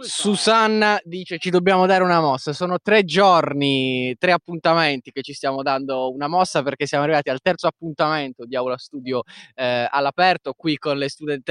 Susanna dice ci dobbiamo dare una mossa. Sono tre giorni, tre appuntamenti che ci stiamo dando una mossa perché siamo arrivati al terzo appuntamento di Aula Studio eh, all'aperto qui con le studentesse